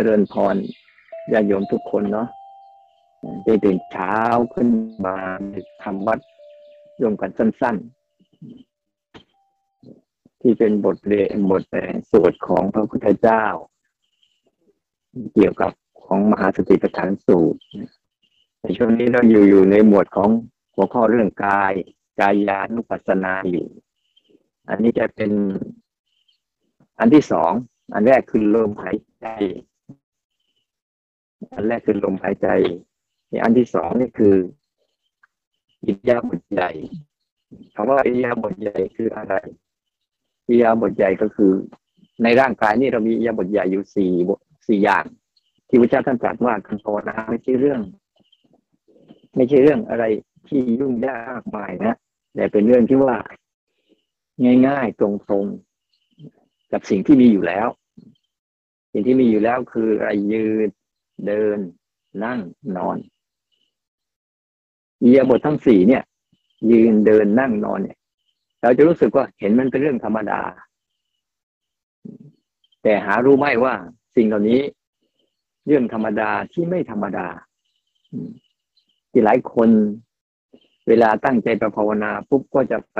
เจริญพรญาติโยมทุกคนเนาะได้ตื่นเช้าขึ้นมาทำวัดรวมกันสั้น ๆ ที่เป็นบทเรียนบทสวดของพระพุทธเจ้า เกี่ยวกับของมหาสติปัฏฐานสูตร ในช่วงนี้เราอยู่อยู่ในหมวดของหัวข้อเรื่องกายกายานุปัสสนาอยู่ อันนี้จะเป็นอันที่สอง อันแรกคือลมหายใจ อันแรกคือลมหายใจอันที่สองนี่คืออิยาบทใหญ่คำว่าอิยาบทใหญ่คืออะไรอิยาบทใหญ่ก็คือ ในร่างกายนี่เรามีอิยาบทใหญ่อยู่สี่สี่อย่าง ที่พระเจ้าท่านตรัสว่าการภาวนาไม่ใช่เรื่อง ไม่ใช่เรื่องอะไรที่ยุ่งยากมากมายนะแต่เป็นเรื่องที่ว่าง่ายๆตรงๆกับสิ่งที่มีอยู่แล้ว สิ่งที่มีอยู่แล้วคืออะไรยืน เดิน นั่งนอนอียบททั้งสี่เนี่ย ยืนเดินนั่งนอนเนี่ย เราจะรู้สึกว่าเห็นมันเป็นเรื่องธรรมดา แต่หารู้ไหมว่า สิ่งเหล่านี้ เรื่องธรรมดาที่ไม่ธรรมดาที่หลายคนเวลาตั้งใจไปภาวนาปุ๊บก็จะไป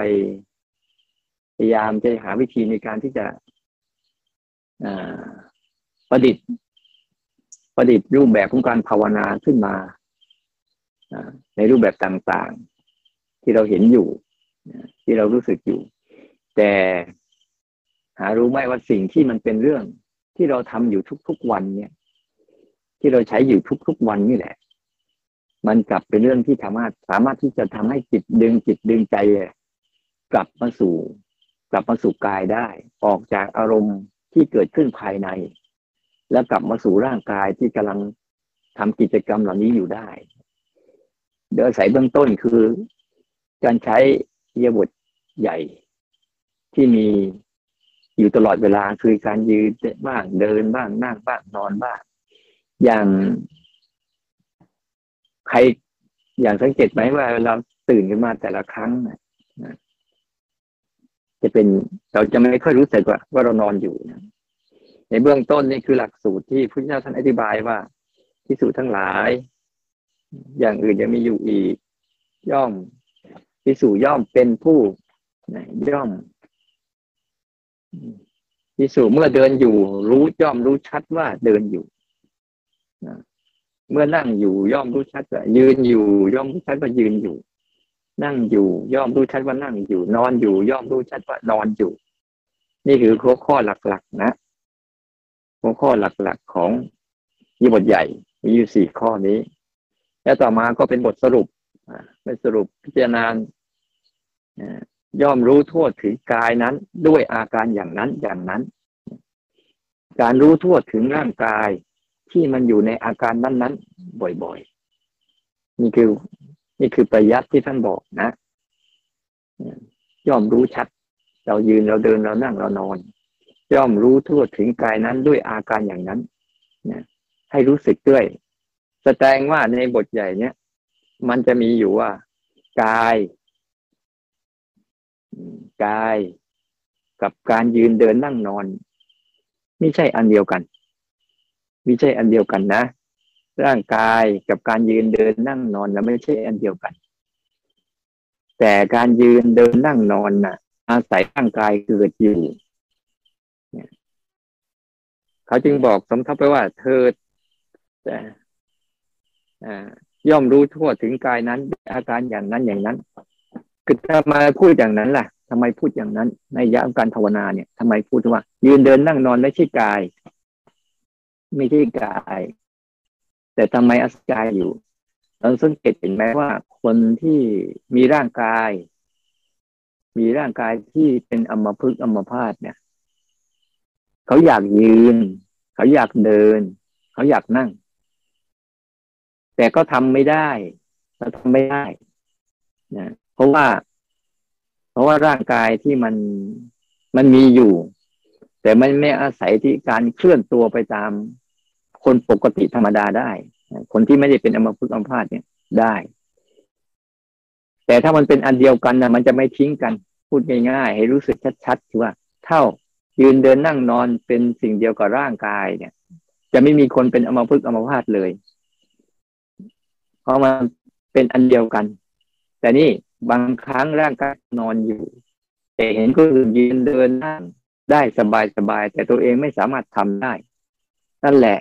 พยายามจะหาวิธีในการที่จะประดิษฐ์ ประดิษฐ์รูปแบบของการภาวนาขึ้นมา ในรูปแบบต่างๆ ที่เราเห็นอยู่ ที่เรารู้สึกอยู่ แต่หารู้ไหมว่าสิ่งที่มันเป็นเรื่องที่เราทำอยู่ทุกๆวันเนี่ย ที่เราใช้อยู่ทุกๆวันนี่แหละ มันกลับเป็นเรื่องที่สามารถสามารถที่จะทำให้จิตดึงจิตดึงใจกลับมาสู่ กลับมาสู่กายได้ ออกจากอารมณ์ที่เกิดขึ้นภายใน แล้วกลับมาสู่ร่างกายที่กำลังทำกิจกรรมเหล่านี้อยู่ได้โดยอาศัยเบื้องต้นคือ การใช้เยบทใหญ่ ที่มีอยู่ตลอดเวลาคือการยืนบ้างเดินบ้างนั่งบ้างนอนบ้าง อย่าง ใครอย่างสังเกตไหมว่าเราตื่นขึ้นมาแต่ละครั้งนะจะเป็นเราจะไม่ค่อยรู้สึกว่าว่าเรานอนอยู่นะ ในเบื้องต้นนี่คือหลักสูตรที่พระเจ้าท่านอธิบายว่าที่สูตรทั้งหลาย อย่างอื่นยังมีอยู่อีก ย่อมพิสูจย่อมเป็นผู้ย่อมพิสูจเมื่อเดินอยู่ รู้ย่อมรู้ชัดว่าเดินอยู่เมื่อนั่งอยู่ย่อมรู้ชัดว่ายืนอยู่ ย่อมรู้ชัดว่ายืนอยู่ นั่งอยู่ ย่อมรู้ชัดว่านั่งอยู่ นอนอยู่ ย่อมรู้ชัดว่านอนอยู่ นี่คือหัวข้อหลักๆ นะ หัวข้อหลักๆของยี่บทใหญ่มีอยู่สี่ข้อนี้ แล้วต่อมาก็เป็นบทสรุปเป็นสรุปพิจารณาย่อมรู้ทั่วถึงกายนั้น ด้วยอาการอย่างนั้นอย่างนั้น การรู้ทั่วถึงร่างกายที่มันอยู่ในอาการนั้นนั้นบ่อยๆ นี่คือนี่คือประยัดที่ท่านบอกนะย่อมรู้ชัด เรายืนเราเดินเรานั่งเรานอน ย่อมรู้ทั่วถึงกายนั้นด้วยอาการอย่างนั้นให้รู้สึกด้วย แสดงว่าในบทใหญ่เนี้ยมันจะมีอยู่ว่า กาย กาย กับการยืนเดินนั่งนอน ไม่ใช่อันเดียวกันไม่ใช่อันเดียวกันนะ ร่างกายกับการยืนเดินนั่งนอนแล้วไม่ใช่อันเดียวกัน แต่การยืนเดินนั่งนอนน่ะ อาศัยร่างกายเกิดอยู่ เขาจึงบอกสมทบไปว่า เธอแต่ย่อมรู้ทั่วถึงกายนั้น อาการอย่างนั้นอย่างนั้นคือทำไมพูดอย่างนั้นล่ะทำไมพูดอย่างนั้นในยามการภาวนาเนี่ยทำไมพูดว่า ยืนเดินนั่งนอนไม่ใช่กาย ไม่ใช่กาย แต่ทำไมอาศัยกายอยู่เราสังเกตเห็นไหมว่า คนที่มีร่างกาย มีร่างกายที่เป็นอมพึกอมพาตเนี่ย เขาอยากยืน เขาอยากเดิน เขาอยากนั่ง แต่ก็ทำไม่ได้เราทำไม่ได้นะเพราะว่า เพราะว่าร่างกายที่มันมันมีอยู่ แต่มันไม่อาศัยที่การเคลื่อนตัวไปตามคนปกติธรรมดาได้ คนที่ไม่ได้เป็นอมพุทอัมพาตเนี่ยได้ แต่ถ้ามันเป็นอันเดียวกันนะมันจะไม่ทิ้งกัน พูดง่ายๆให้รู้สึกชัดๆคือว่า เท่า ยืนเดินนั่งนอนเป็นสิ่งเดียวกับร่างกายเนี่ย จะไม่มีคนเป็นอมพึกอมพาตเลย เพราะมันเป็นอันเดียวกัน แต่นี่บางครั้งร่างกายนอนอยู่ แต่เห็นคนอื่นยืนเดินนั่งได้สบายสบายแต่ตัวเองไม่สามารถทำได้ นั่นแหละ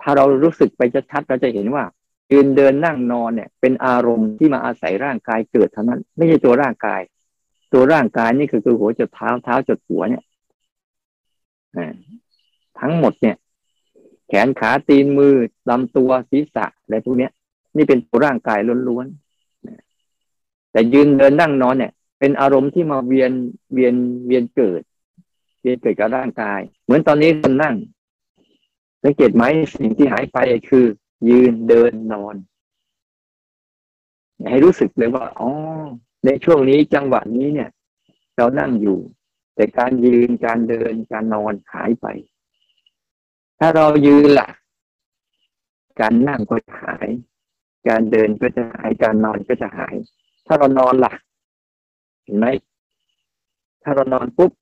ถ้าเรารู้สึกไปชัดๆเราจะเห็นว่า ยืนเดินนั่งนอนเนี่ย เป็นอารมณ์ที่มาอาศัยร่างกายเกิดเท่านั้น ไม่ใช่ตัวร่างกาย ตัวร่างกายนี่คือคือหัวจดเท้าเท้าจดหัวเนี่ยทั้งหมดเนี่ย แขนขาตีนมือลำตัวศีรษะอะไรพวกนี้นี่เป็นตัวร่างกายล้วนๆแต่ยืนเดินนั่งนอนเนี่ย เป็นอารมณ์ที่มาเวียนเวียนเวียนเกิด เวียนเกิดกับร่างกาย เหมือนตอนนี้คนนั่งสังเกตไหมสิ่งที่หายไปคือ ยืนเดินนอน ให้รู้สึกเลยว่าอ๋อ ในช่วงนี้จังหวะนี้เนี่ย เรานั่งอยู่ แต่การยืนการเดินการนอนหายไป ถ้าเรายืนล่ะ การนั่งก็จะหาย การเดินก็จะหายการนอนก็จะหาย ถ้าเรานอนล่ะ เห็นไหมถ้าเรานอนปุ๊บ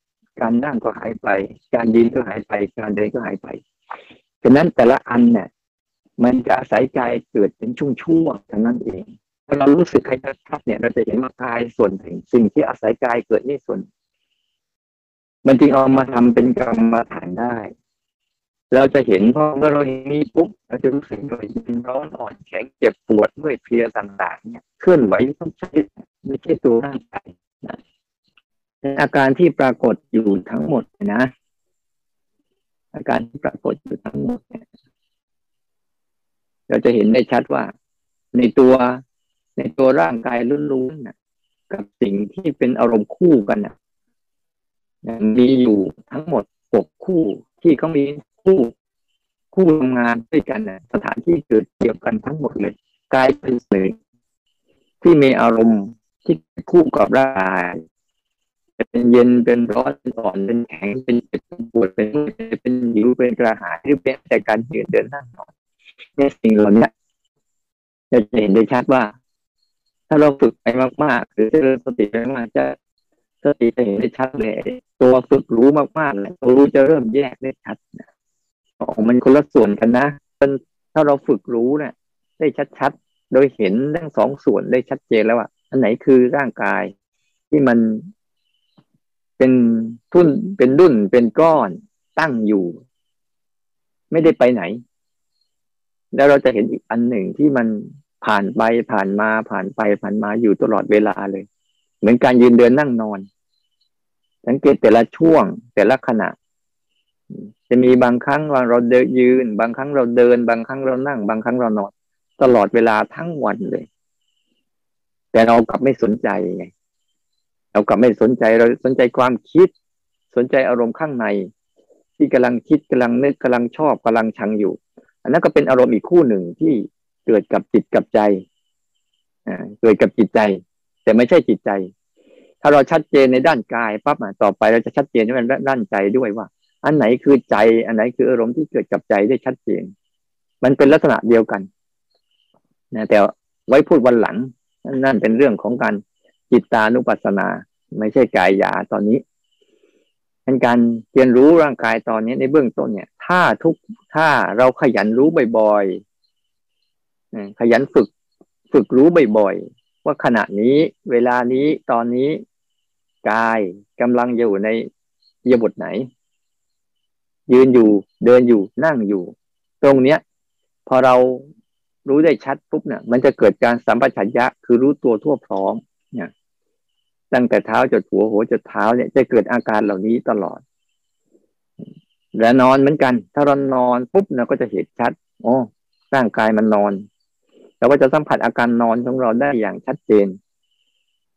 การนั่งก็หายไป การยืนก็หายไป การเดินก็หายไปฉะนั้นแต่ละอันเนี่ย มันจะอาศัยกายเกิดเป็นช่วงๆเท่านั้นเอง ถ้าเรารู้สึกใครชัดเนี่ย เราจะเห็นว่ากายส่วนหนึ่งสิ่งที่อาศัยกายเกิดนี่ส่วน มันจึงเอามาทำเป็นกรรมฐานได้ เราจะเห็นพอเมื่อเราเห็นนี้ปุ๊บเราจะรู้สึกโดยเป็นร้อนอ่อนแข็งเจ็บปวดเมื่อยเพลียต่างๆ เนี่ยเคลื่อนไหวต้องใช้ไม่ใช่ตัวร่างกายอาการที่ปรากฏอยู่ทั้งหมดนะ อาการที่ปรากฏอยู่ทั้งหมดเราจะเห็นได้ชัดว่า ในตัว ในตัวร่างกายลุ้นๆนะกับสิ่งที่เป็นอารมณ์คู่กันนะมีอยู่ทั้งหมดหกคู่ที่เขามีคู่คู่ทำงานด้วยกันนะสถานที่เกิดเกี่ยวกันทั้งหมดเลยกายเป็นสื่อที่มีอารมณ์ที่คู่กับร่างกายเป็นเย็นเป็นร้อนเป็นอ่อนเป็นแข็งเป็นเจ็บเป็นปวดเป็นเป็นหิวเป็นกระหายหรือเป็นแต่การยืนเดินนั่งนอนเนี่ยสิ่งเหล่านี้จะเห็นได้ชัดว่าาเราฝึกไปมากๆหรือเจริญสติไปมากจะสติจะเห็นได้ชัดเลย ตัวฝึกรู้มากๆเลยตัวรู้จะเริ่มแยกได้ชัดนะอ๋อมันคนละส่วนกันนะถ้าเราฝึกรู้เนี่ยได้ชัดๆโดยเห็นทั้งสองส่วนได้ชัดเจนแล้วว่าอันไหนคือร่างกายที่มันเป็นทุ่นเป็นรุ่นเป็นก้อนตั้งอยู่ ไม่ได้ไปไหน แล้วเราจะเห็นอีกอันหนึ่งที่มัน ผ่านไปผ่านมาผ่านไปผ่านมาอยู่ตลอดเวลาเลย เหมือนการยืนเดินนั่งนอน สังเกตแต่ละช่วงแต่ละขณะ จะมีบางครั้งว่าเราเดินยืน บางครั้งเราเดิน บางครั้งเรานั่ง บางครั้งเรานอน ตลอดเวลาทั้งวันเลย แต่เรากลับไม่สนใจไงเรากลับไม่สนใจเราสนใจความคิด สนใจอารมณ์ข้างใน ที่กำลังคิดกำลังนึกกำลังชอบกำลังชังอยู่ อันนั้นก็เป็นอารมณ์อีกคู่หนึ่งที่ เกิดกับจิตกับใจเกิดกับจิตใจ แต่ไม่ใช่จิตใจ ถ้าเราชัดเจนในด้านกายปั๊บต่อไปเราจะชัดเจนในด้านใจด้วยว่า อันไหนคือใจ อันไหนคืออารมณ์ที่เกิดกับใจได้ชัดเจน มันเป็นลักษณะเดียวกันนะแต่ไว้พูดวันหลัง นั่นเป็นเรื่องของการจิตตานุปัสสนา ไม่ใช่กายยาตอนนี้เป็นการเรียนรู้ร่างกายตอนนี้ในเบื้องต้นเนี่ย ถ้าทุกถ้าเราขยันรู้บ่อย ขยันฝึกฝึกรู้บ่อยๆ ว่าขณะนี้เวลานี้ตอนนี้กายกำลังอยู่ในยบทไหน ยืนอยู่เดินอยู่นั่งอยู่ ตรงเนี้ย พอเรารู้ได้ชัดปุ๊บเนี่ยมันจะเกิดการสัมปชัญญะคือรู้ตัวทั่วพร้อมเนี่ยตั้งแต่เท้าจดหัวหัวจดเท้าเนี่ยจะเกิดอาการเหล่านี้ตลอด และนอนเหมือนกัน ถ้าเรานอนปุ๊บเราก็จะเห็นชัด โอ้ร่างกายมันนอน เราก็จะสัมผัสอาการนอนของเราได้อย่างชัดเจน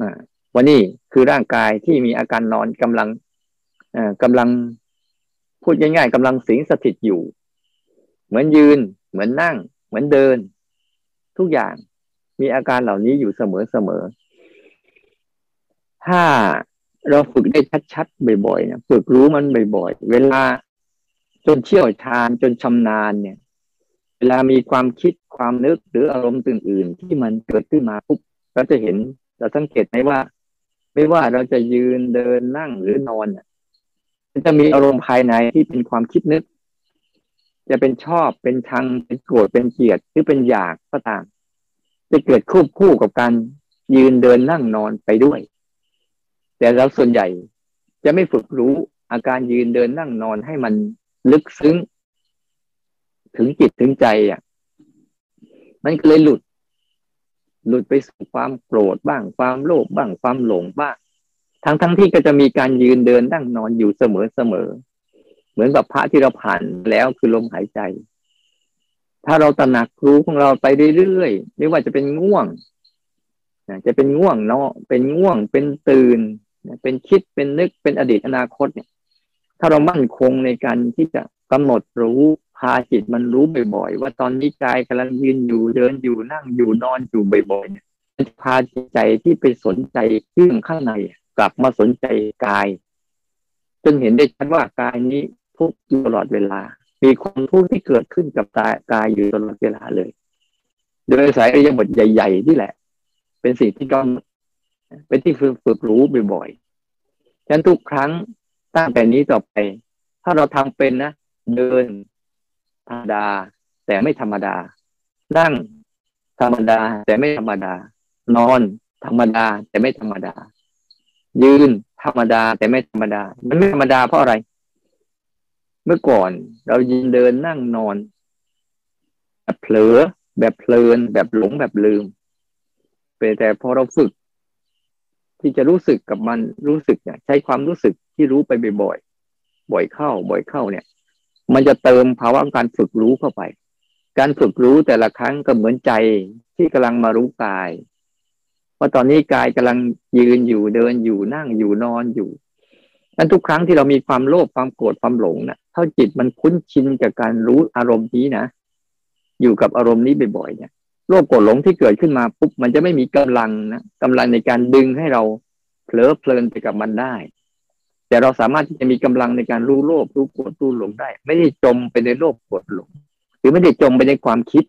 อ่าวันนี้คือร่างกายที่มีอาการนอนกำลังอ่ากำลังพูดง่ายๆกำลังสิงสถิตอยู่ เหมือนยืน เหมือนนั่ง เหมือนเดิน ทุกอย่างมีอาการเหล่านี้อยู่เสมอๆถ้าเราฝึกได้ชัดๆบ่อยๆเนี่ยฝึกรู้มันบ่อยๆ เวลาจนเชี่ยวชาญจนชำนาญเนี่ย เวลามีความคิดความนึกหรืออารมณ์อื่น ๆ ที่มันเกิดขึ้นมาปุ๊บเราจะเห็นเราสังเกตไหมว่า ไม่ว่าเราจะยืนเดินนั่งหรือนอนจะมีอารมณ์ภายในที่เป็นความคิดนึก จะเป็นชอบเป็นชังเป็นโกรธเป็นเกลียดหรือเป็นอยากก็ตาม จะเกิดควบคู่กับการยืนเดินนั่งนอนไปด้วย แต่เราส่วนใหญ่จะไม่ฝึกรู้อาการยืนเดินนั่งนอนให้มันลึกซึ้ง ถึงจิตถึงใจอะ มันก็เลยหลุด หลุดไปสู่ความโกรธบ้าง ความโลภบ้างความหลงบ้าง ทั้งทั้งที่ก็จะมีการยืนเดินนั่งนอนอยู่เสมอเสมอ เหมือนกับพระที่เราผ่านแล้วคือลมหายใจ ถ้าเราตระหนักรู้ของเราไปเรื่อยๆไม่ว่าจะเป็นง่วงจะเป็นง่วงเนาะเป็นง่วงเป็นตื่นเป็นคิดเป็นนึกเป็นอดีตอนาคตเนี่ย ถ้าเรามั่นคงในการที่จะกำหนดรู้ พาจิตมันรู้บ่อยๆ ว่าตอนนี้กายกำลังยืนอยู่เดินอยู่นั่งอยู่นอนอยู่บ่อยๆเนี่ยพาจิตใจที่ไปสนใจเรื่องข้างในกลับมาสนใจกายจนเห็นได้ชัดว่ากายนี้ทุกอยู่ตลอดเวลา มีความทุกข์ที่เกิดขึ้นกับกายกายอยู่ตลอดเวลาเลย โดยสายอริยบทใหญ่ ๆ นี่แหละ เป็นสิ่งที่กำเป็นที่ฝึกฝึกรู้บ่อยๆฉะนั้นทุกครั้งตั้งแต่นี้ต่อไป ถ้าเราทำเป็นนะเดิน ธรรมดา แต่ไม่ธรรมดา นั่งธรรมดา แต่ไม่ธรรมดา นอน ธรรมดา แต่ไม่ธรรมดา ยืนธรรมดา แต่ไม่ธรรมดา มันไม่ธรรมดาเพราะอะไร เมื่อก่อน เรายืนเดินนั่งนอน แบบเผลอ แบบเพลิน แบบหลงแบบลืมแต่พอเราฝึก ที่จะรู้สึกกับมันรู้สึกเนี่ย ใช้ความรู้สึกที่รู้ไปบ่อยๆบ่อยเข้า บ่อยเข้าเนี่ย มันจะเติมภาวะการฝึกรู้เข้าไป การฝึกรู้แต่ละครั้งก็เหมือนใจที่กำลังมารู้กาย ว่าตอนนี้กายกำลังยืนอยู่เดินอยู่นั่งอยู่นอนอยู่นั้นทุกครั้งที่เรามีความโลภความโกรธความหลงนะ่ะ เท่าจิตมันคุ้นชินกับการรู้อารมณ์นี้นะ อยู่กับอารมณ์นี้บ่อยๆเนี่ย โลภโกรธหลงที่เกิดขึ้นมาปุ๊บมันจะไม่มีกำลังนะกำลังในการดึงให้เราเผลอเพลินไปกับมันได้ แต่เราสามารถที่จะมีกำลังในการรู้โลภรู้โกรธรู้หลงได้ ไม่ได้จมไปในโลภโกรธหลง หรือไม่ได้จมไปในความคิด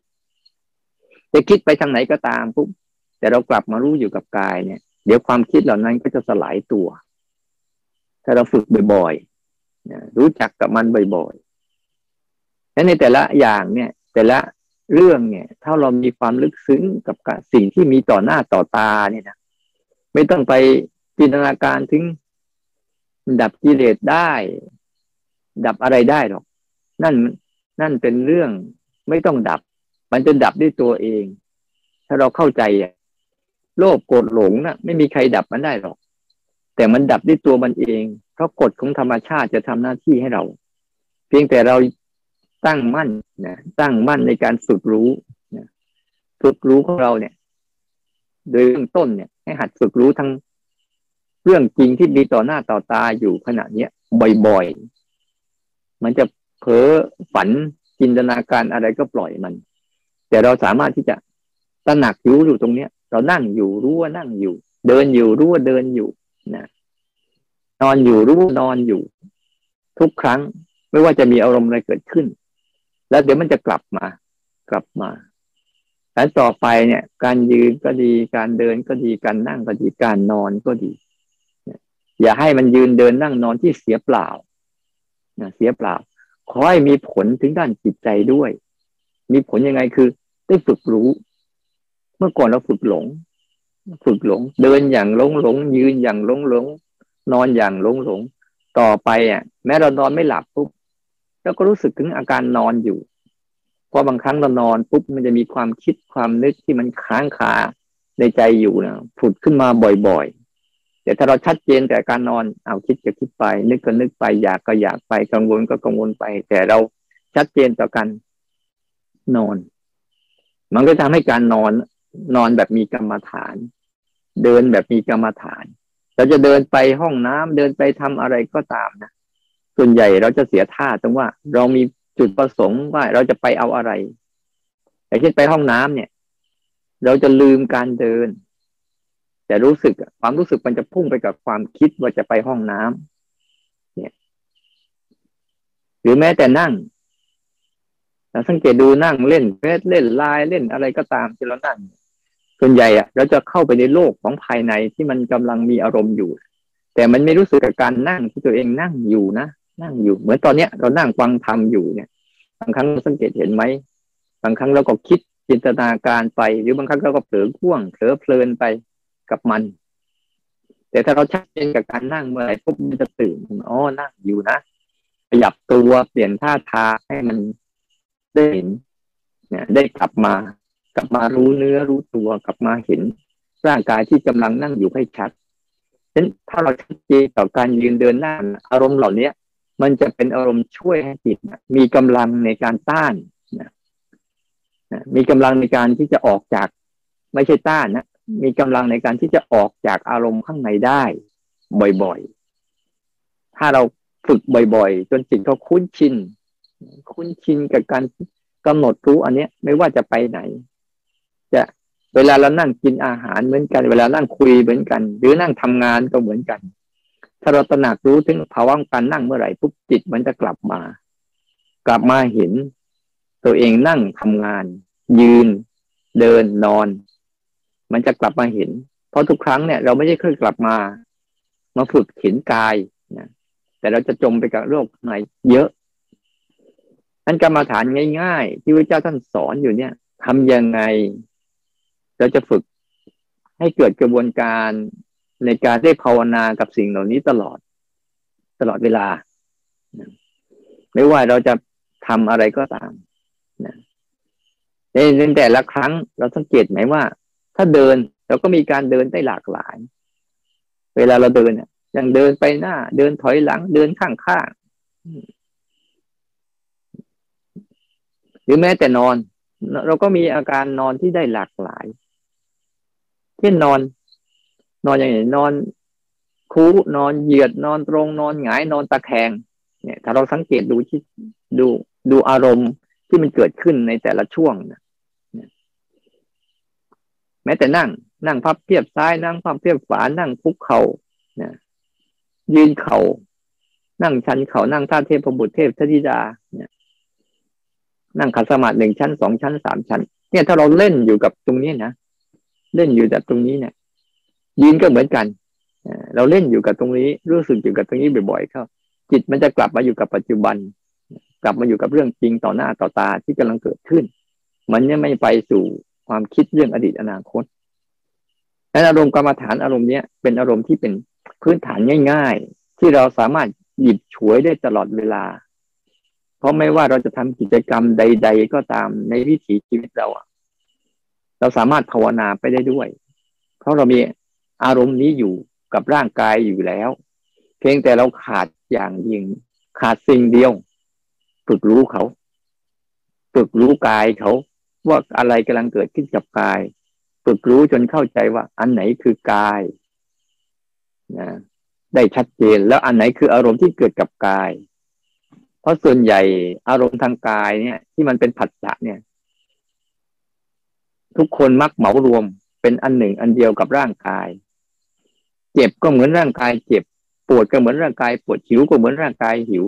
จะคิดไปทางไหนก็ตามปุ๊บแต่เรากลับมารู้อยู่กับกายเนี่ย เดี๋ยวความคิดเหล่านั้นก็จะสลายตัว ถ้าเราฝึกบ่อยๆรู้จักกับมันบ่อยๆและในแต่ละอย่างเนี่ย แต่ละเรื่องเนี่ย ถ้าเรามีความลึกซึ้งกับสิ่งที่มีต่อหน้าต่อตาเนี่ยนะไม่ต้องไปจินตนาการถึง ดับกิเลสได้ ดับอะไรได้หรอก นั่นนั่นเป็นเรื่องไม่ต้องดับ มันจะดับด้วยตัวเอง ถ้าเราเข้าใจอะโลภโกรธหลงนะ่ะ ไม่มีใครดับมันได้หรอก แต่มันดับด้วยตัวมันเอง เพราะกฎของธรรมชาติจะทำหน้าที่ให้เรา เพียงแต่เราตั้งมั่นนะตั้งมั่นในการฝึกรู้นะฝึกรู้ของเราเนี่ย โดยเบื้องต้นเนี่ย ให้หัดฝึกรู้ทั้ง เรื่องจริงที่มีต่อหน้าต่อตาอยู่ขณะเนี้ยบ่อยๆ มันจะเพ้อฝันจินตนาการอะไรก็ปล่อยมัน แต่เราสามารถที่จะตระหนักรู้อยู่ตรงเนี้ย เรานั่งอยู่รู้ว่านั่งอยู่ เดินอยู่รู้ว่าเดินอยู่นะนอนอยู่รู้ว่านอนอยู่ ทุกครั้งไม่ว่าจะมีอารมณ์อะไรเกิดขึ้น แล้วเดี๋ยวมันจะกลับมา กลับมาแต่ต่อไปเนี่ย การยืนก็ดีการเดินก็ดีการนั่งก็ดีการนอนก็ดี อย่าให้มันยืนเดินนั่งนอนที่เสียเปล่านะเสียเปล่า ขอให้มีผลถึงด้านจิตใจด้วย มีผลยังไงคือได้ฝึกรู้ เมื่อก่อนเราฝึกหลง ฝึกหลง เดินอย่างหลงหลง ยืนอย่างหลงหลง นอนอย่างหลงหลง ต่อไปอะ แม้เรานอนไม่หลับปุ๊บเราก็รู้สึกถึงอาการนอนอยู่เพราะบางครั้งเรานอนปุ๊บมันจะมีความคิดความนึกที่มันค้างคาในใจอยู่นะผุดขึ้นมาบ่อย แต่ถ้าเราชัดเจนแต่การนอนเอาคิดก็คิดไป นึกก็นึกไปอยากก็อยากไปกังวลก็กังวลไป แต่เราชัดเจนต่อกันนอน มันก็ทำให้การนอนนอนแบบมีกรรมฐาน เดินแบบมีกรรมฐาน เราจะเดินไปห้องน้ำเดินไปทำอะไรก็ตามนะส่วนใหญ่เราจะเสียท่าตรงว่า เรามีจุดประสงค์ว่าเราจะไปเอาอะไรอย่างเช่นไปห้องน้ำเนี่ย เราจะลืมการเดิน แต่รู้สึกความรู้สึกมันจะพุ่งไปกับความคิดว่าจะไปห้องน้ำเนี่ย หรือแม้แต่นั่งเราสังเกตดูนั่งเล่นเฟซเล่นไลน์เล่นอะไรก็ตามที่เรานั่ง ส่วนใหญ่อะเราจะเข้าไปในโลกของภายในที่มันกำลังมีอารมณ์อยู่ แต่มันไม่รู้สึกกับการนั่งที่ตัวเองนั่งอยู่นะนั่งอยู่ เหมือนตอนเนี้ยเรานั่งฟังธรรมอยู่เนี่ยบางครั้งเราสังเกตเห็นไหมบางครั้งเราก็คิดจินตนาการไป หรือบางครั้งเราก็เผลอพ่วงเผลอเพลินไป กับมัน แต่ถ้าเราชัดเจนกับการนั่งเมื่อไหร่ปุ๊บมันจะตื่นอ๋อนั่งอยู่นะขยับตัวเปลี่ยนท่าทางให้มันได้เห็นเนี่ยได้กลับมากลับมารู้เนื้อรู้ตัวกลับมาเห็นร่างกายที่กำลังนั่งอยู่ให้ชัดฉะนั้นถ้าเราชัดเจนต่อการยืนเดินหน้าอารมณ์เหล่านี้มันจะเป็นอารมณ์ช่วยให้จิตมีกำลังในการต้านนะมีกำลังในการที่จะออกจาก ไม่ใช่ต้านนะ มีกำลังในการที่จะออกจากอารมณ์ข้างในได้ บ่อยๆ ถ้าเราฝึกบ่อยๆ จนจิตเขาคุ้นชิน คุ้นชินกับการกำหนดรู้อันเนี้ย ไม่ว่าจะไปไหน จะเวลาเรานั่งกินอาหารเหมือนกัน เวลานั่งคุยเหมือนกัน หรือนั่งทำงานก็เหมือนกัน ถ้าเราตระหนักรู้ถึงภาวะการนั่งเมื่อไหร่ปุ๊บจิตมันจะกลับมา กลับมาเห็น ตัวเองนั่งทำงาน ยืน เดินนอน มันจะกลับมาเห็น เพราะทุกครั้งเนี่ยเราไม่ได้เคยกลับมา มาฝึกเห็นกายนะแต่เราจะจมไปกับโลกในเยอะนั่นกรรมาฐานง่าย ๆ ที่พระเจ้าท่านสอนอยู่เนี่ยทำยังไง เราจะฝึกให้เกิดกระบวนการในการได้ภาวนากับสิ่งเหล่านี้ตลอด ตลอดเวลา ไม่ว่าเราจะทำอะไรก็ตามในแต่ละครั้งเราสังเกตไหมว่า ถ้าเดินเราก็มีการเดินได้หลากหลาย เวลาเราเดินเนี่ยอย่างเดินไปหน้า เดินถอยหลัง เดินข้างๆหรือแม้แต่นอน เราก็มีอาการนอนที่ได้หลากหลาย เช่นนอน นอนอย่างไรนอนคูนอนเหยียดนอนตรงนอนหงายนอนตะแคงเนี่ย ถ้าเราสังเกตดูที่ดูดูอารมณ์ที่มันเกิดขึ้นในแต่ละช่วงนี่ยแม้แต่นั่ง นั่งพับเพียบซ้ายนั่งพับเพียบขวานั่งคุกเขา่ายืนเขา่านั่งชันเขา่านั่งท่าเทพบุตรเทพธิดาเนี่ยนั่งขัดสมาธิหนึ่งชั้นสองชั้นสามชั้น เนี่ยถ้าเราเล่นอยู่กับตรงนี้นะเล่นอยู่แต่ตรงนี้เนี่ยยืนก็เหมือนกันเราเล่นอยู่กับตรงนี้รู้สึกอยู่กับตรงนี้บ่อยๆเข้าจิตมันจะกลับมาอยู่กับปัจจุบัน กลับมาอยู่กับเรื่องจริงต่อหน้าต่อตาที่กำลังเกิดขึ้น มันยังไม่ไปสู่ ความคิดเรื่องอดีตอนาคตและอารมณ์กรรมฐานอารมณ์เนี้ยเป็นอารมณ์ที่เป็นพื้นฐานง่าย ๆ ที่เราสามารถหยิบฉวยได้ตลอดเวลา เพราะไม่ว่าเราจะทำกิจกรรมใด ๆ ก็ตามในวิถีชีวิตเราเราสามารถภาวนาไปได้ด้วย เพราะเรามีอารมณ์นี้อยู่กับร่างกายอยู่แล้ว เพียงแต่เราขาดอย่างยิ่งขาดสิ่งเดียว ฝึกรู้เขา ฝึกรู้กายเขา ว่าอะไรกำลังเกิดขึ้นกับกาย ฝึกรู้จนเข้าใจว่า อันไหนคือกายนะได้ชัดเจนแล้วอันไหนคืออารมณ์ที่เกิดกับกาย เพราะส่วนใหญ่อารมณ์ทางกายเนี่ย ที่มันเป็นผัสสะเนี่ย ทุกคนมักเหมารวมเป็นอันหนึ่งอันเดียวกับร่างกาย เจ็บก็เหมือนร่างกาย เจ็บปวดก็เหมือนร่างกาย ปวดหิวก็เหมือนร่างกายหิว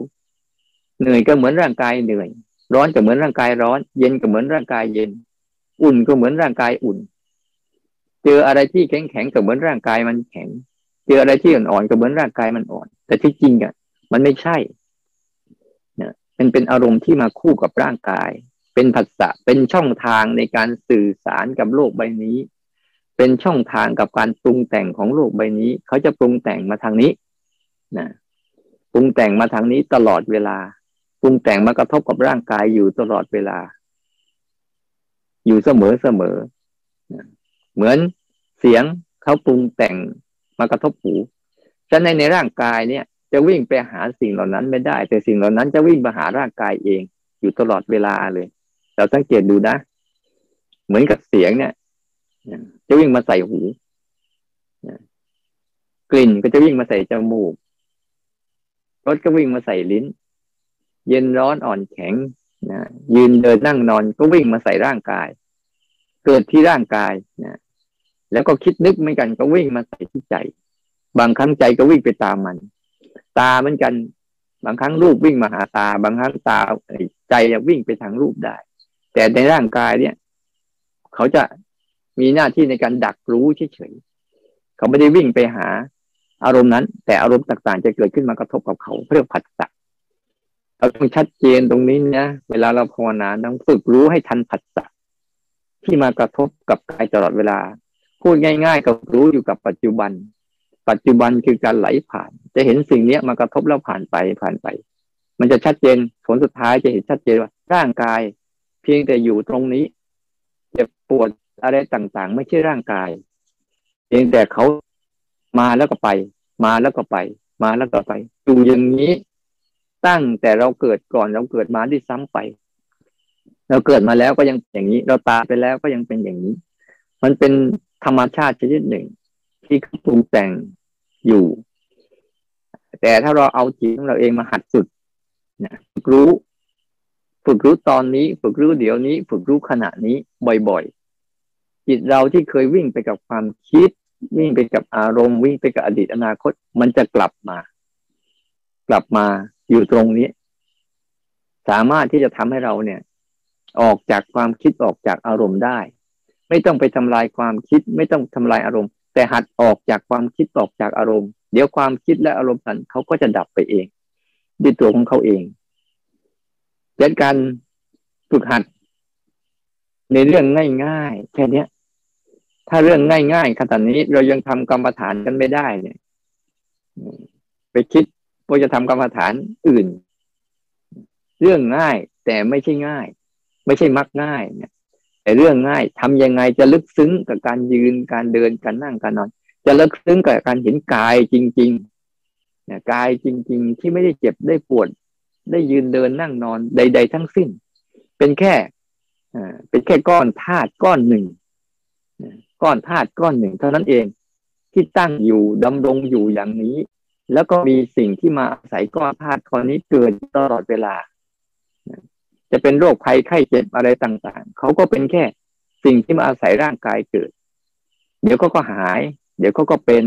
เหนื่อยก็เหมือนร่างกายเหนื่อย ร้อนก็เหมือนร่างกายร้อน เย็นก็เหมือนร่างกายเย็น อุ่นก็เหมือนร่างกายอุ่น เจออะไรที่แข็งแข็งก็เหมือนร่างกายมันแข็ง เจออะไรที่อ่อนๆก็เหมือนร่างกายมันอ่อน แต่ที่จริงอะ มันไม่ใช่เนี่ยมันเป็นอารมณ์ที่มาคู่กับร่างกาย เป็นผัสสะเป็นช่องทางในการสื่อสารกับโลกใบนี้ เป็นช่องทางกับการปรุงแต่งของโลกใบนี้ เขาจะปรุงแต่งมาทางนี้นะปรุงแต่งมาทางนี้ตลอดเวลา ปรุงแต่งมากระทบกับร่างกายอยู่ตลอดเวลา อยู่เสมอเสมอ เหมือนเสียงเขาปรุงแต่งมากระทบหูฉะนั้นในร่างกายเนี่ย จะวิ่งไปหาสิ่งเหล่านั้นไม่ได้ แต่สิ่งเหล่านั้นจะวิ่งไปหาร่างกายเอง อยู่ตลอดเวลาเลย เราสังเกตดูนะ เหมือนกับเสียงเนี่ย จะวิ่งมาใส่หูกลิ่นก็จะวิ่งมาใส่จมูกรสก็วิ่งมาใส่ลิ้น เย็นร้อนอ่อนแข็งนะยืนเดินนั่งนอนก็วิ่งมาใส่ร่างกาย เกิดที่ร่างกายนะแล้วก็คิดนึกเหมือนกันก็วิ่งมาใส่ที่ใจ บางครั้งใจก็วิ่งไปตามมัน ตาเหมือนกัน บางครั้งรูปวิ่งมาหาตา บางครั้งตาใจวิ่งไปทางรูปได้ แต่ในร่างกายเนี่ย เขาจะมีหน้าที่ในการดักรู้เฉยๆเขาไม่ได้วิ่งไปหา อารมณ์นั้น แต่อารมณ์ต่างๆ จะเกิดขึ้นมากระทบกับเขาเพื่อผัสสะ เราต้องชัดเจนตรงนี้นะเวลาเราภาวนาต้องฝึกรู้ให้ทันผัสสะที่มากระทบกับกายตลอดเวลา พูดง่าย ๆกับรู้อยู่กับปัจจุบัน ปัจจุบันคือการไหลผ่าน จะเห็นสิ่งนี้มากระทบแล้วผ่านไปผ่านไป มันจะชัดเจนผลสุดท้ายจะเห็นชัดเจนว่าร่างกาย เพียงแต่อยู่ตรงนี้เจ็บปวดอะไรต่างๆ ไม่ใช่ร่างกาย เพียงแต่เขามาแล้วก็ไป มาแล้วก็ไป มาแล้วก็ไปอยู่อย่างนี้ ตั้งแต่เราเกิดก่อนเราเกิดมาที่ซ้ำไป เราเกิดมาแล้วก็ยังอย่างนี้ เราตายไปแล้วก็ยังเป็นอย่างนี้ มันเป็นธรรมชาติชนิดหนึ่ง ที่ปรุงแต่งอยู่ แต่ถ้าเราเอาจิตของเราเองมาหัดฝึกนะฝึกรู้ ฝึกรู้ตอนนี้ ฝึกรู้เดี๋ยวนี้ ฝึกรู้ขณะนี้บ่อยๆ จิตเราที่เคยวิ่งไปกับความคิด วิ่งไปกับอารมณ์วิ่งไปกับอดีตอนาคต มันจะกลับมา กลับมาอยู่ตรงนี้ สามารถที่จะทำให้เราเนี่ย ออกจากความคิดออกจากอารมณ์ได้ ไม่ต้องไปทำลายความคิด ไม่ต้องทำลายอารมณ์ แต่หัดออกจากความคิดออกจากอารมณ์ เดี๋ยวความคิดและอารมณ์นั้นเขาก็จะดับไปเองด้วยตัวของเขาเองเช่นการฝึกหัด ในเรื่องง่ายๆแค่นี้ถ้าเรื่องง่ายๆขนาดนี้เรายังทำกรรมฐานกันไม่ได้เนี่ยไปคิด ว่าจะทำกรรมฐานอื่น เรื่องง่ายแต่ไม่ใช่ง่าย ไม่ใช่มักง่ายเนี่ยแต่เรื่องง่ายทำยังไงจะลึกซึ้งกับการยืนการเดินการนั่งการนอน จะลึกซึ้งกับการเห็นกายจริงๆเนี่ยกายจริง ๆ ที่ไม่ได้เจ็บได้ปวด ได้ยืนเดินนั่งนอนใด ๆ ทั้งสิ้น เป็นแค่เป็นแค่ก้อนธาตุก้อนหนึ่งก้อนธาตุก้อนหนึ่งเท่านั้นเองที่ตั้งอยู่ดำรงอยู่อย่างนี้ แล้วก็มีสิ่งที่มาอาศัยก้อนธาตุก้อนนี้เกิดตลอดเวลา จะเป็นโรคภัยไข้เจ็บอะไรต่างๆ เขาก็เป็นแค่สิ่งที่มาอาศัยร่างกายเกิด เดี๋ยวก็ก็หาย เดี๋ยวก็ก็เป็น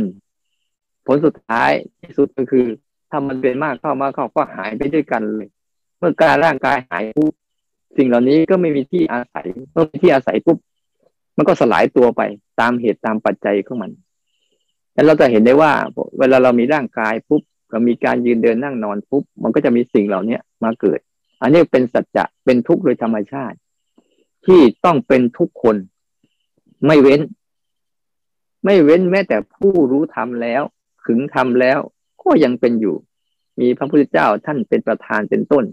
ผลสุดท้ายที่สุดก็คือถ้ามันเป็นมากเข้ามากเข้าก็หายไปด้วยกันเลย เมื่อการร่างกายหายปุ๊บสิ่งเหล่านี้ก็ไม่มีที่อาศัยเมื่อมีที่อาศัยปุ๊บมันก็สลายตัวไปตามเหตุตามปัจจัยของมัน แล้วเราจะเห็นได้ว่า เวลาเรามีร่างกายปุ๊บเรามีการยืนเดินนั่งนอนปุ๊บมันก็จะมีสิ่งเหล่านี้มาเกิด อันนี้เป็นสัจจะเป็นทุกข์โดยธรรมชาติ ที่ต้องเป็นทุกคน ไม่เว้น ไม่เว้นแม้แต่ผู้รู้ทำแล้ว ขึงทำแล้ว ก็ยังเป็นอยู่ มีพระพุทธเจ้าท่านเป็นประธานเป็นต้น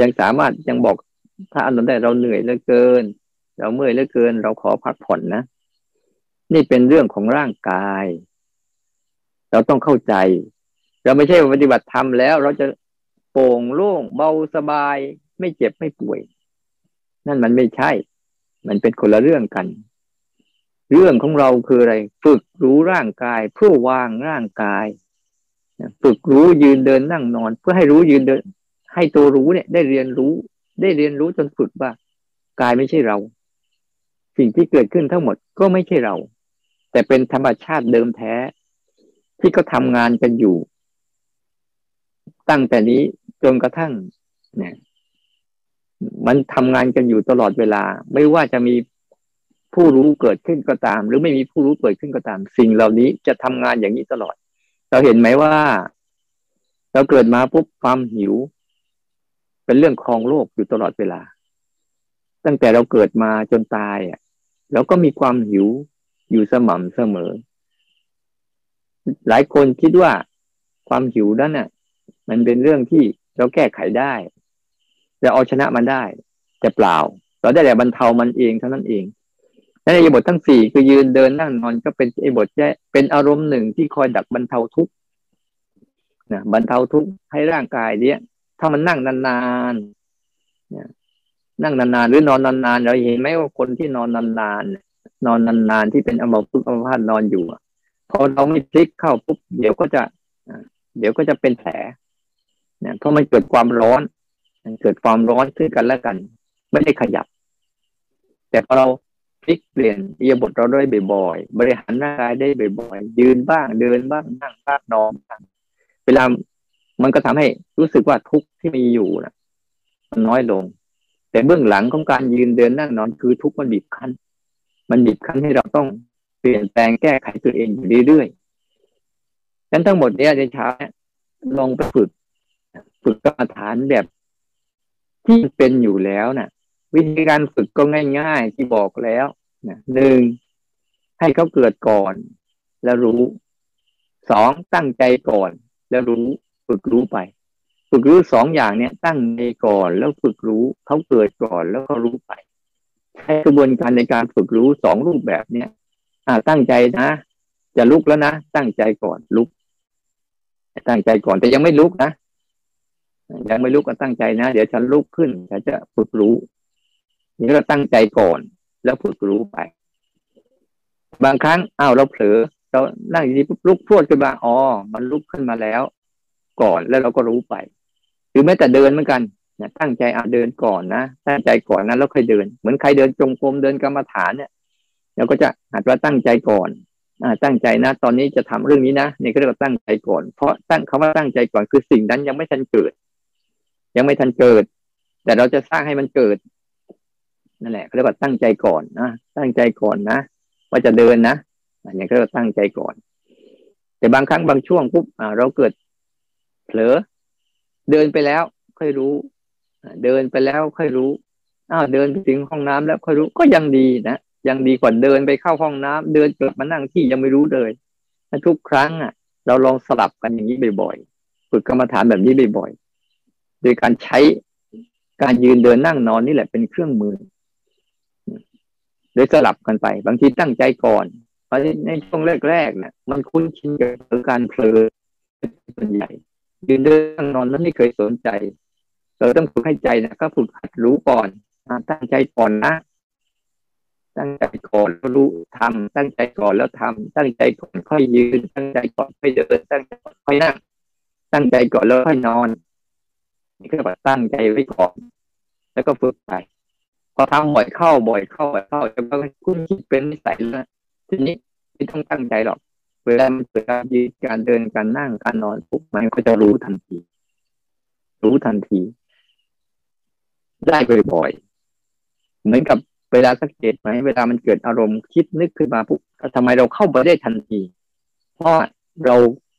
ยังสามารถยังบอกพระอนุนได้เราเหนื่อยเหลือเกิน เราเมื่อยเหลือเกิน เราขอพักผ่อนนะ นี่เป็นเรื่องของร่างกาย เราต้องเข้าใจ เราไม่ใช่ปฏิบัติธรรมแล้ว เราจะโปร่งโล่งเบาสบาย ไม่เจ็บไม่ป่วย นั่นมันไม่ใช่ มันเป็นคนละเรื่องกัน เรื่องของเราคืออะไร ฝึกรู้ร่างกาย เพื่อวางร่างกายฝึกรู้ยืนเดินนั่งนอน เพื่อให้รู้ยืนเดิน ให้ตัวรู้เนี่ย ได้เรียนรู้ ได้เรียนรู้จนฝึกว่ากายไม่ใช่เรา สิ่งที่เกิดขึ้นทั้งหมดก็ไม่ใช่เรา แต่เป็นธรรมชาติเดิมแท้ ที่ก็ทำงานกันอยู่ ตั้งแต่นี้จนกระทั่ง เนี่ย มันทำงานกันอยู่ตลอดเวลา ไม่ว่าจะมีผู้รู้เกิดขึ้นก็ตาม หรือไม่มีผู้รู้เกิดขึ้นก็ตาม สิ่งเหล่านี้จะทำงานอย่างนี้ตลอด เราเห็นไหมว่า เราเกิดมาปุ๊บความหิว เป็นเรื่องครองโลกอยู่ตลอดเวลา ตั้งแต่เราเกิดมาจนตายอะเราก็มีความหิวอยู่สม่ำเสมอ หลายคนคิดว่าความหิวนั้นน่ะ มันเป็นเรื่องที่เราแก้ไขได้เราเอาชนะมันได้ แต่เปล่า เราได้แต่บรรเทามันเองเท่านั้นเองในอิบททั้งสี่คือยืนเดินนั่งนอนก็เป็นไอิบทแค่เป็นอารมณ์หนึ่งที่คอยดักบรรเทาทุกข์นะบรรเทาทุกข์ให้ร่างกายเนี้ยถ้ามันนั่งนานๆนี่ยนั่งนานๆหรือนอนนานๆเราเห็นไหมว่าคนที่นอนนานๆนอนนานๆที่เป็นอมพึกอมพาตนอนอยู่ พอเราไม่พลิกเข้าปุ๊บเดี๋ยวก็จะเดี๋ยวก็จะเป็นแผลเนี่ยเพราะมันเกิดความร้อน มันเกิดความร้อนขึ้นกันแล้วกัน ไม่ได้ขยับ แต่พอเราพลิกเปลี่ยนอียบทเราได้บ่อยๆบริหารร่างกายได้บ่อยๆยืนบ้างเดินบ้างนั่งบ้างนอนบ้างเวลามันก็ทำให้รู้สึกว่าทุกข์ที่มีอยู่นะมันน้อยลง แต่เบื้องหลังของการยืนเดินนั่งนอนคือทุกข์มันบีบคั้น มันบีบคั้นให้เราต้อง ปลี่ยนแปลงแก้ไขตัวเองอยู่เรื่อยๆฉะนั้นทั้งหมดเนี้ยในเช้าลองไปฝึก ฝึกกรรมฐานแบบที่เป็นอยู่แล้วนะ่ะ วิธีการฝึกก็ง่าย ๆ ที่บอกแล้วนะหนึ่งให้เขาเกิดก่อน แล้วรู้สองตั้งใจก่อน แล้วรู้ฝึกรู้ไป ฝึกรู้สองอย่างเนี้ยตั้งใจก่อนแล้วฝึกรู้เขาเกิดก่อนแล้วก็รู้ไปใช้กระบวนการในการฝึกรู้สองรูปแบบเนี้ย อ่าตั้งใจนะจะลุกแล้วนะตั้งใจก่อนลุก ตั้งใจก่อนแต่ยังไม่ลุกนะยังไม่ลุกก็ตั้งใจนะเดี๋ยวฉันลุกขึ้นฉันจะฝึกรู้นี่เราตั้งใจก่อน แล้วฝึกรู้ไป บางครั้งอ้าวเราเผลอเรานั่งดีปุ๊บลุกพรวดขึ้นมาอ๋อมันลุกขึ้นมาแล้ว ก่อนแล้วเราก็รู้ไปหรือแม้แต่เดินเหมือนกันนะตั้งใจอ่าเดินก่อนนะตั้งใจก่อนนะแล้วค่อยเดิน เหมือนใครเดินจงกรมเดินกรรมฐานเนี่ย เราก็จะหัดว่าตั้งใจก่อนอตั้งใจนะ ตอนนี้จะทำเรื่องนี้นะนี่ก็เรียกว่าตั้งใจก่อน เพราะตั้งคำว่าตั้งใจก่อนคือสิ่งนั้นยังไม่ทันเกิด ยังไม่ทันเกิด แต่เราจะสร้างให้มันเกิดนั่นแหละเขาเรียกว่าตั้งใจก่อนนะตั้งใจก่อนนะว่าจะเดินนะอันนี้ก็ตั้งใจก่อน แต่บางครั้งบางช่วงปุ๊บเราเกิดเผลอเดินไปแล้ว ค่อยรู้เดินไปแล้วค่อยรู้อ้าวเดินไปถึงห้องน้ำแล้วค่อยรู้ก็ยังดีนะ ยังดีกว่าเดินไปเข้าห้องน้ำเดินกลับมานั่งที่ยังไม่รู้เลยทุกครั้งอะ เราลองสลับกันอย่างนี้บ่อยๆฝึกกรรมฐานแบบนี้บ่อยๆโดยการใช้การยืนเดินนั่งนอนนี่แหละเป็นเครื่องมือโดยสลับกันไป บางทีตั้งใจก่อนเพราะในช่วงแรกๆเนี่ยมันคุ้นชินกับการเพลินส่วนใหญ่ยืนเดินนอนนั้นไม่เคยสนใจเราต้องฝึกให้ใจนะก็ฝึกหัดรู้ก่อนตั้งใจก่อนนะ ตั้งใจก่อนแล้วรู้ทำตั้งใจก่อนแล้วทำตั้งใจก่อนค่อยยืน ตั้งใจก่อนค่อยเดินตั้งใจก่อนค่อยนั่งตั้งใจก่อนแล้วค่อยนอน นี่ก็แบบตั้งใจไว้ก่อน แล้วก็ฝึกไปพอทำบ่อยเข้าบ่อยเข้าบ่อยเข้าจะมันคุ้นคิดเป็นนิสัยแล้วทีนี้ไม่ต้องตั้งใจหรอก เวลามันเกิดการยืนการเดินการนั่งการนอนปุ๊บมันก็จะรู้ทันที รู้ทันที ได้บ่อยๆเหมือนกับ เวลาสังเกตไหมเวลามันเกิดอารมณ์คิดนึกขึ้นมาปุ๊บทำไมเราเข้าไปได้ทันที เพราะเรา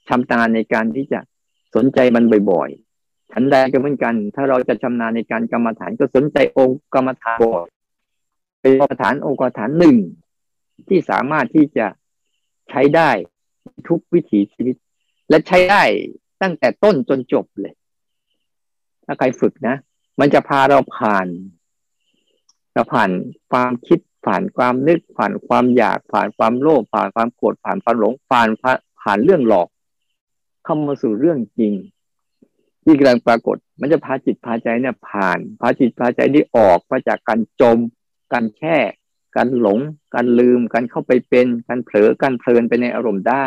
ชำนาญในการที่จะสนใจมันบ่อยๆฉันใดก็เหมือนกัน ถ้าเราจะชำนาญในการกรรมฐานก็สนใจองค์กรรมฐานบ่อยเป็นกรรมฐานองค์กรรมฐานหนึ่งที่สามารถที่จะใช้ได้ทุกวิถีชีวิต และใช้ได้ตั้งแต่ต้นจนจบเลย ถ้าใครฝึกนะ มันจะพาเราผ่าน เราผ่านความคิดผ่านความนึกผ่านความอยากผ่านความโลภผ่านความโกรธผ่านความหลงผ่านผ่านเรื่องหลอก เข้ามาสู่เรื่องจริงที่กำลังปรากฏ มันจะพาจิตพาใจเนี่ยผ่านพาจิตพาใจนี้ออกมาจากการจมการแช่การหลงการลืมการเข้าไปเป็นการเผลอการเพลินไปในอารมณ์ได้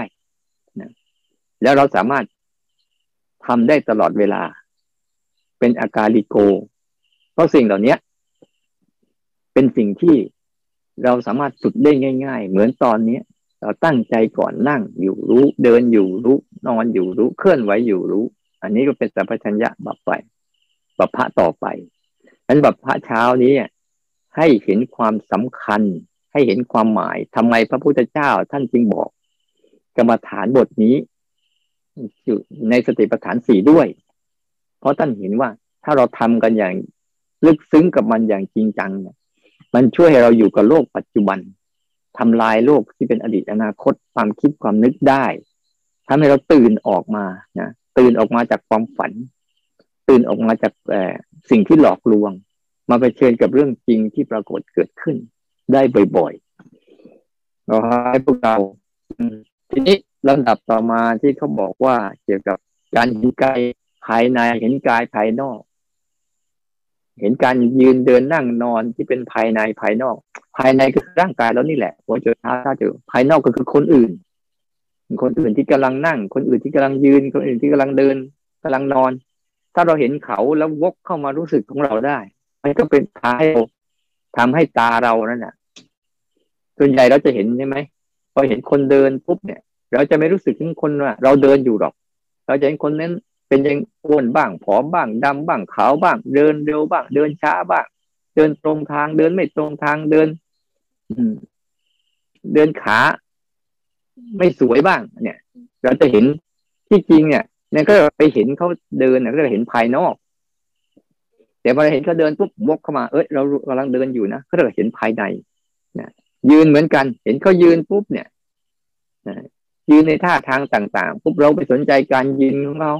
นะแล้วเราสามารถทำได้ตลอดเวลา เป็นอาการลิโก เพราะสิ่งเหล่านี้ เป็นสิ่งที่เราสามารถฝึกได้ง่าย ๆ เหมือนตอนนี้เราตั้งใจก่อนนั่งอยู่รู้ เดินอยู่รู้ นอนอยู่รู้ เคลื่อนไหวอยู่รู้ อันนี้ก็เป็นสัพพัญญะบัพไปบัพพะต่อไปนั้นบัพพะเช้านี้ให้เห็นความสำคัญ ให้เห็นความหมายทำไมพระพุทธเจ้าท่านจึงบอก กรรมฐานบทนี้อยู่ในสติปัฏฐานสี่ด้วย เพราะท่านเห็นว่าถ้าเราทำกันอย่างลึกซึ้งกับมันอย่างจริงจังเนี่ย มันช่วยให้เราอยู่กับโลกปัจจุบันทำลายโลกที่เป็นอดีตอนาคตความคิดความนึกได้ทำให้เราตื่นออกมานะตื่นออกมาจากความฝัน ตื่นออกมาจากสิ่งที่หลอกลวง มาไปเชิญกับเรื่องจริงที่ปรากฏเกิดขึ้น ได้บ่อยๆเราให้พวกเราทีนี้ลำดับต่อมาที่เขาบอกว่าเกี่ยวกับการเห็นกายภายในเห็นกายภายนอก เห็นการยืนเดินนั่งนอนที่เป็นภายในภายนอก ภายในก็คือร่างกายแล้วนี่แหละหัวจุดท้าถ้าเจอภายนอกก็คือคนอื่น คนอื่นที่กำลังนั่ง คนอื่นที่กำลังยืน คนอื่นที่กำลังเดินกำลังนอน ถ้าเราเห็นเขาแล้ววกเข้ามารู้สึกของเราได้มันก็เป็นทายทำให้ตาเรานั่นแหะส่วนใหญ่เราจะเห็นใช่ไหมพอเห็นคนเดินปุ๊บเนี่ย เราจะไม่รู้สึกถึงคนว่าเราเดินอยู่หรอก เราจะเห็นคนนั้น เป็นยังอ้วนบ้างผอมบ้างดำบ้างขาวบ้าง เดินเร็วบ้าง เดินช้าบ้าง เดินตรงทางเดินไม่ตรงทางเดิน อืม เดินขา ไม่สวยบ้าง เนี่ย เราจะเห็นที่จริงเนี่ยเนี่ยก็ไปเห็นเขาเดินเนี่ยก็จะเห็นภายนอกแต่พอเราเห็นเขาเดินปุ๊บวกเข้ามา เอ้ยเรากำลังเดินอยู่นะก็เราเห็นภายในนะยืนเหมือนกัน เห็นเขายืนปุ๊บเนี่ยยืนในท่าทางต่าง ๆ ปุ๊บเราไปสนใจการยืนของเรา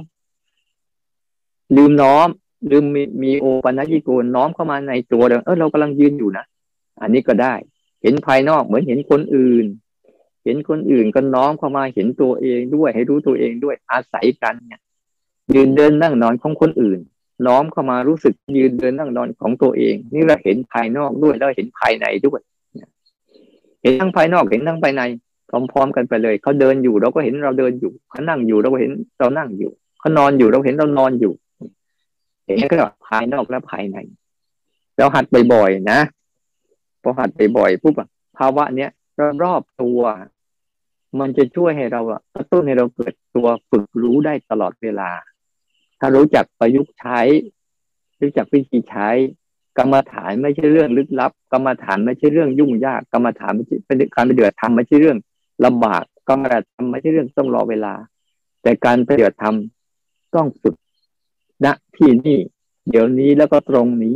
ลืมน้อม ลืมมีมีโอปัญญิโกน้อมเข้ามาในตัวเราเออเรากำลังยืนอยู่นะอันนี้ก็ได้ เห็นภายนอกเหมือนเห็นคนอื่น เห็นคนอื่นก็น้อมเข้ามาเห็นตัวเองด้วย ให้รู้ตัวเองด้วยอาศัยกันเนี่ยยืนเดินนั่งนอนของคนอื่น น้อมเข้ามารู้สึกยืนเดินนั่งนอนของตัวเอง นี่เราเห็นภายนอกด้วยแล้วเห็นภายในด้วยเห็นทั้งภายนอกเห็นทั้งภายในพร้อมๆกันไปเลยเขาเดินอยู่เราก็เห็นเราเดินอยู่เขานั่งอยู่เราก็เห็นเรานั่งอยู่เขานอนอยู่เราเห็นเรานอนอยู่ เห็นก็ภายนอกและภายในเราหัดบ่อยๆนะพอหัดบ่อยๆปุ๊บภาวะเนี้ยรอบๆตัว มันจะช่วยให้เรากระตุ้นให้เราเกิดตัวฝึกรู้ได้ตลอดเวลา ถ้ารู้จักประยุกต์ใช้ รู้จักวิธีใช้ กรรมฐานไม่ใช่เรื่องลึกลับ กรรมฐานไม่ใช่เรื่องยุ่งยากกรรมฐานไม่ใช่เป็นการปฏิบัติธรรมไม่ใช่เรื่องลำบากกรรมฐานไม่ใช่เรื่องต้องรอเวลา แต่การปฏิบัติธรรมต้องฝึก ที่นี่ เดี๋ยวนี้แล้วก็ตรงนี้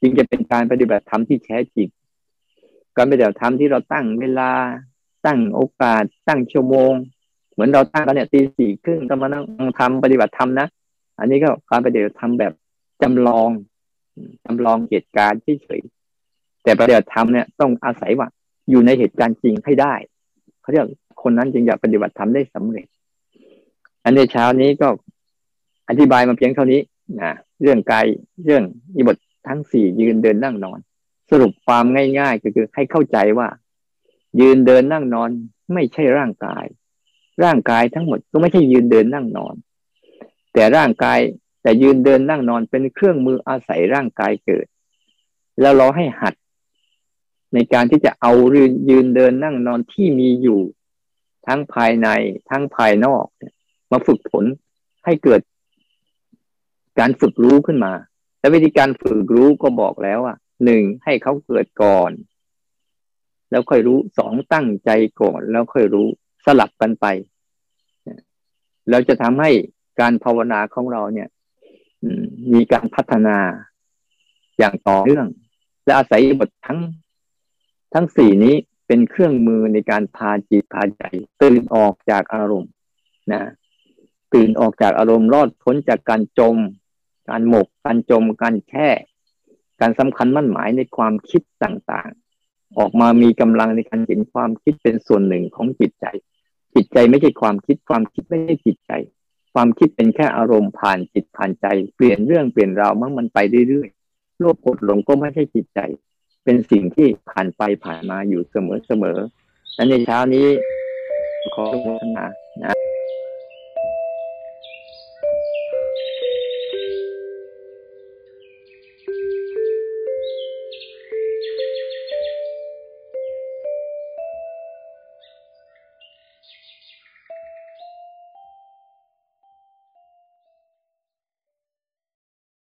จึงจะเป็นการปฏิบัติธรรมที่แท้จริงการปฏิบัติธรรมที่เราตั้งเวลาตั้งโอกาส ตั้งชั่วโมง เหมือนเราตั้งกันเนี่ยตีสี่ครึ่งก็มานั่งทำปฏิบัติธรรมนะอันนี้ก็การปฏิบัติธรรมแบบจำลองจำลองเหตุการณ์เฉยแต่ปฏิบัติธรรมเนี่ยต้องอาศัยว่าอยู่ในเหตุการณ์จริงให้ได้เขาเรียกคนนั้นจึงจะปฏิบัติธรรมได้สำเร็จ อันในเช้านี้ก็ อธิบายมาเพียงเท่านี้นะเรื่องกายเรื่องอิบททั้งสี่ยืนเดินนั่งนอน สรุปความง่ายๆก็คือให้เข้าใจว่า ยืนเดินนั่งนอนไม่ใช่ร่างกาย ร่างกายทั้งหมดก็ไม่ใช่ยืนเดินนั่งนอน แต่ร่างกายแต่ยืนเดินนั่งนอนเป็นเครื่องมืออาศัยร่างกายเกิด แล้วเราให้หัด ในการที่จะเอายืนยืนเดินนั่งนอนที่มีอยู่ ทั้งภายในทั้งภายนอก มาฝึกฝนให้เกิด การฝึกรู้ขึ้นมา และวิธีการฝึกรู้ก็บอกแล้วอะหนึ่งให้เขาเกิดก่อน แล้วค่อยรู้สองตั้งใจก่อน แล้วค่อยรู้สลับกันไปเราจะทำให้การภาวนาของเราเนี่ยมีการพัฒนาอย่างต่อเนื่อง และอาศัยบททั้งทั้งสี่นี้เป็นเครื่องมือในการพาจิตพาใจตื่นออกจากอารมณ์นะตื่นออกจากอารมณ์รอดพ้นจากการจม การหมก การจม การแช่ การสำคัญมั่นหมายในความคิดต่างๆ ออกมามีกำลังในการเห็นความคิดเป็นส่วนหนึ่งของจิตใจ จิตใจไม่ใช่ความคิด ความคิดไม่ใช่จิตใจ ความคิดเป็นแค่อารมณ์ผ่านจิตผ่านใจ เปลี่ยนเรื่องเปลี่ยนราวมั่งมันไปเรื่อยๆโลภกดหลงก็ไม่ใช่จิตใจ เป็นสิ่งที่ผ่านไปผ่านมาอยู่เสมอๆและในเช้านี้ขออนุโมทนา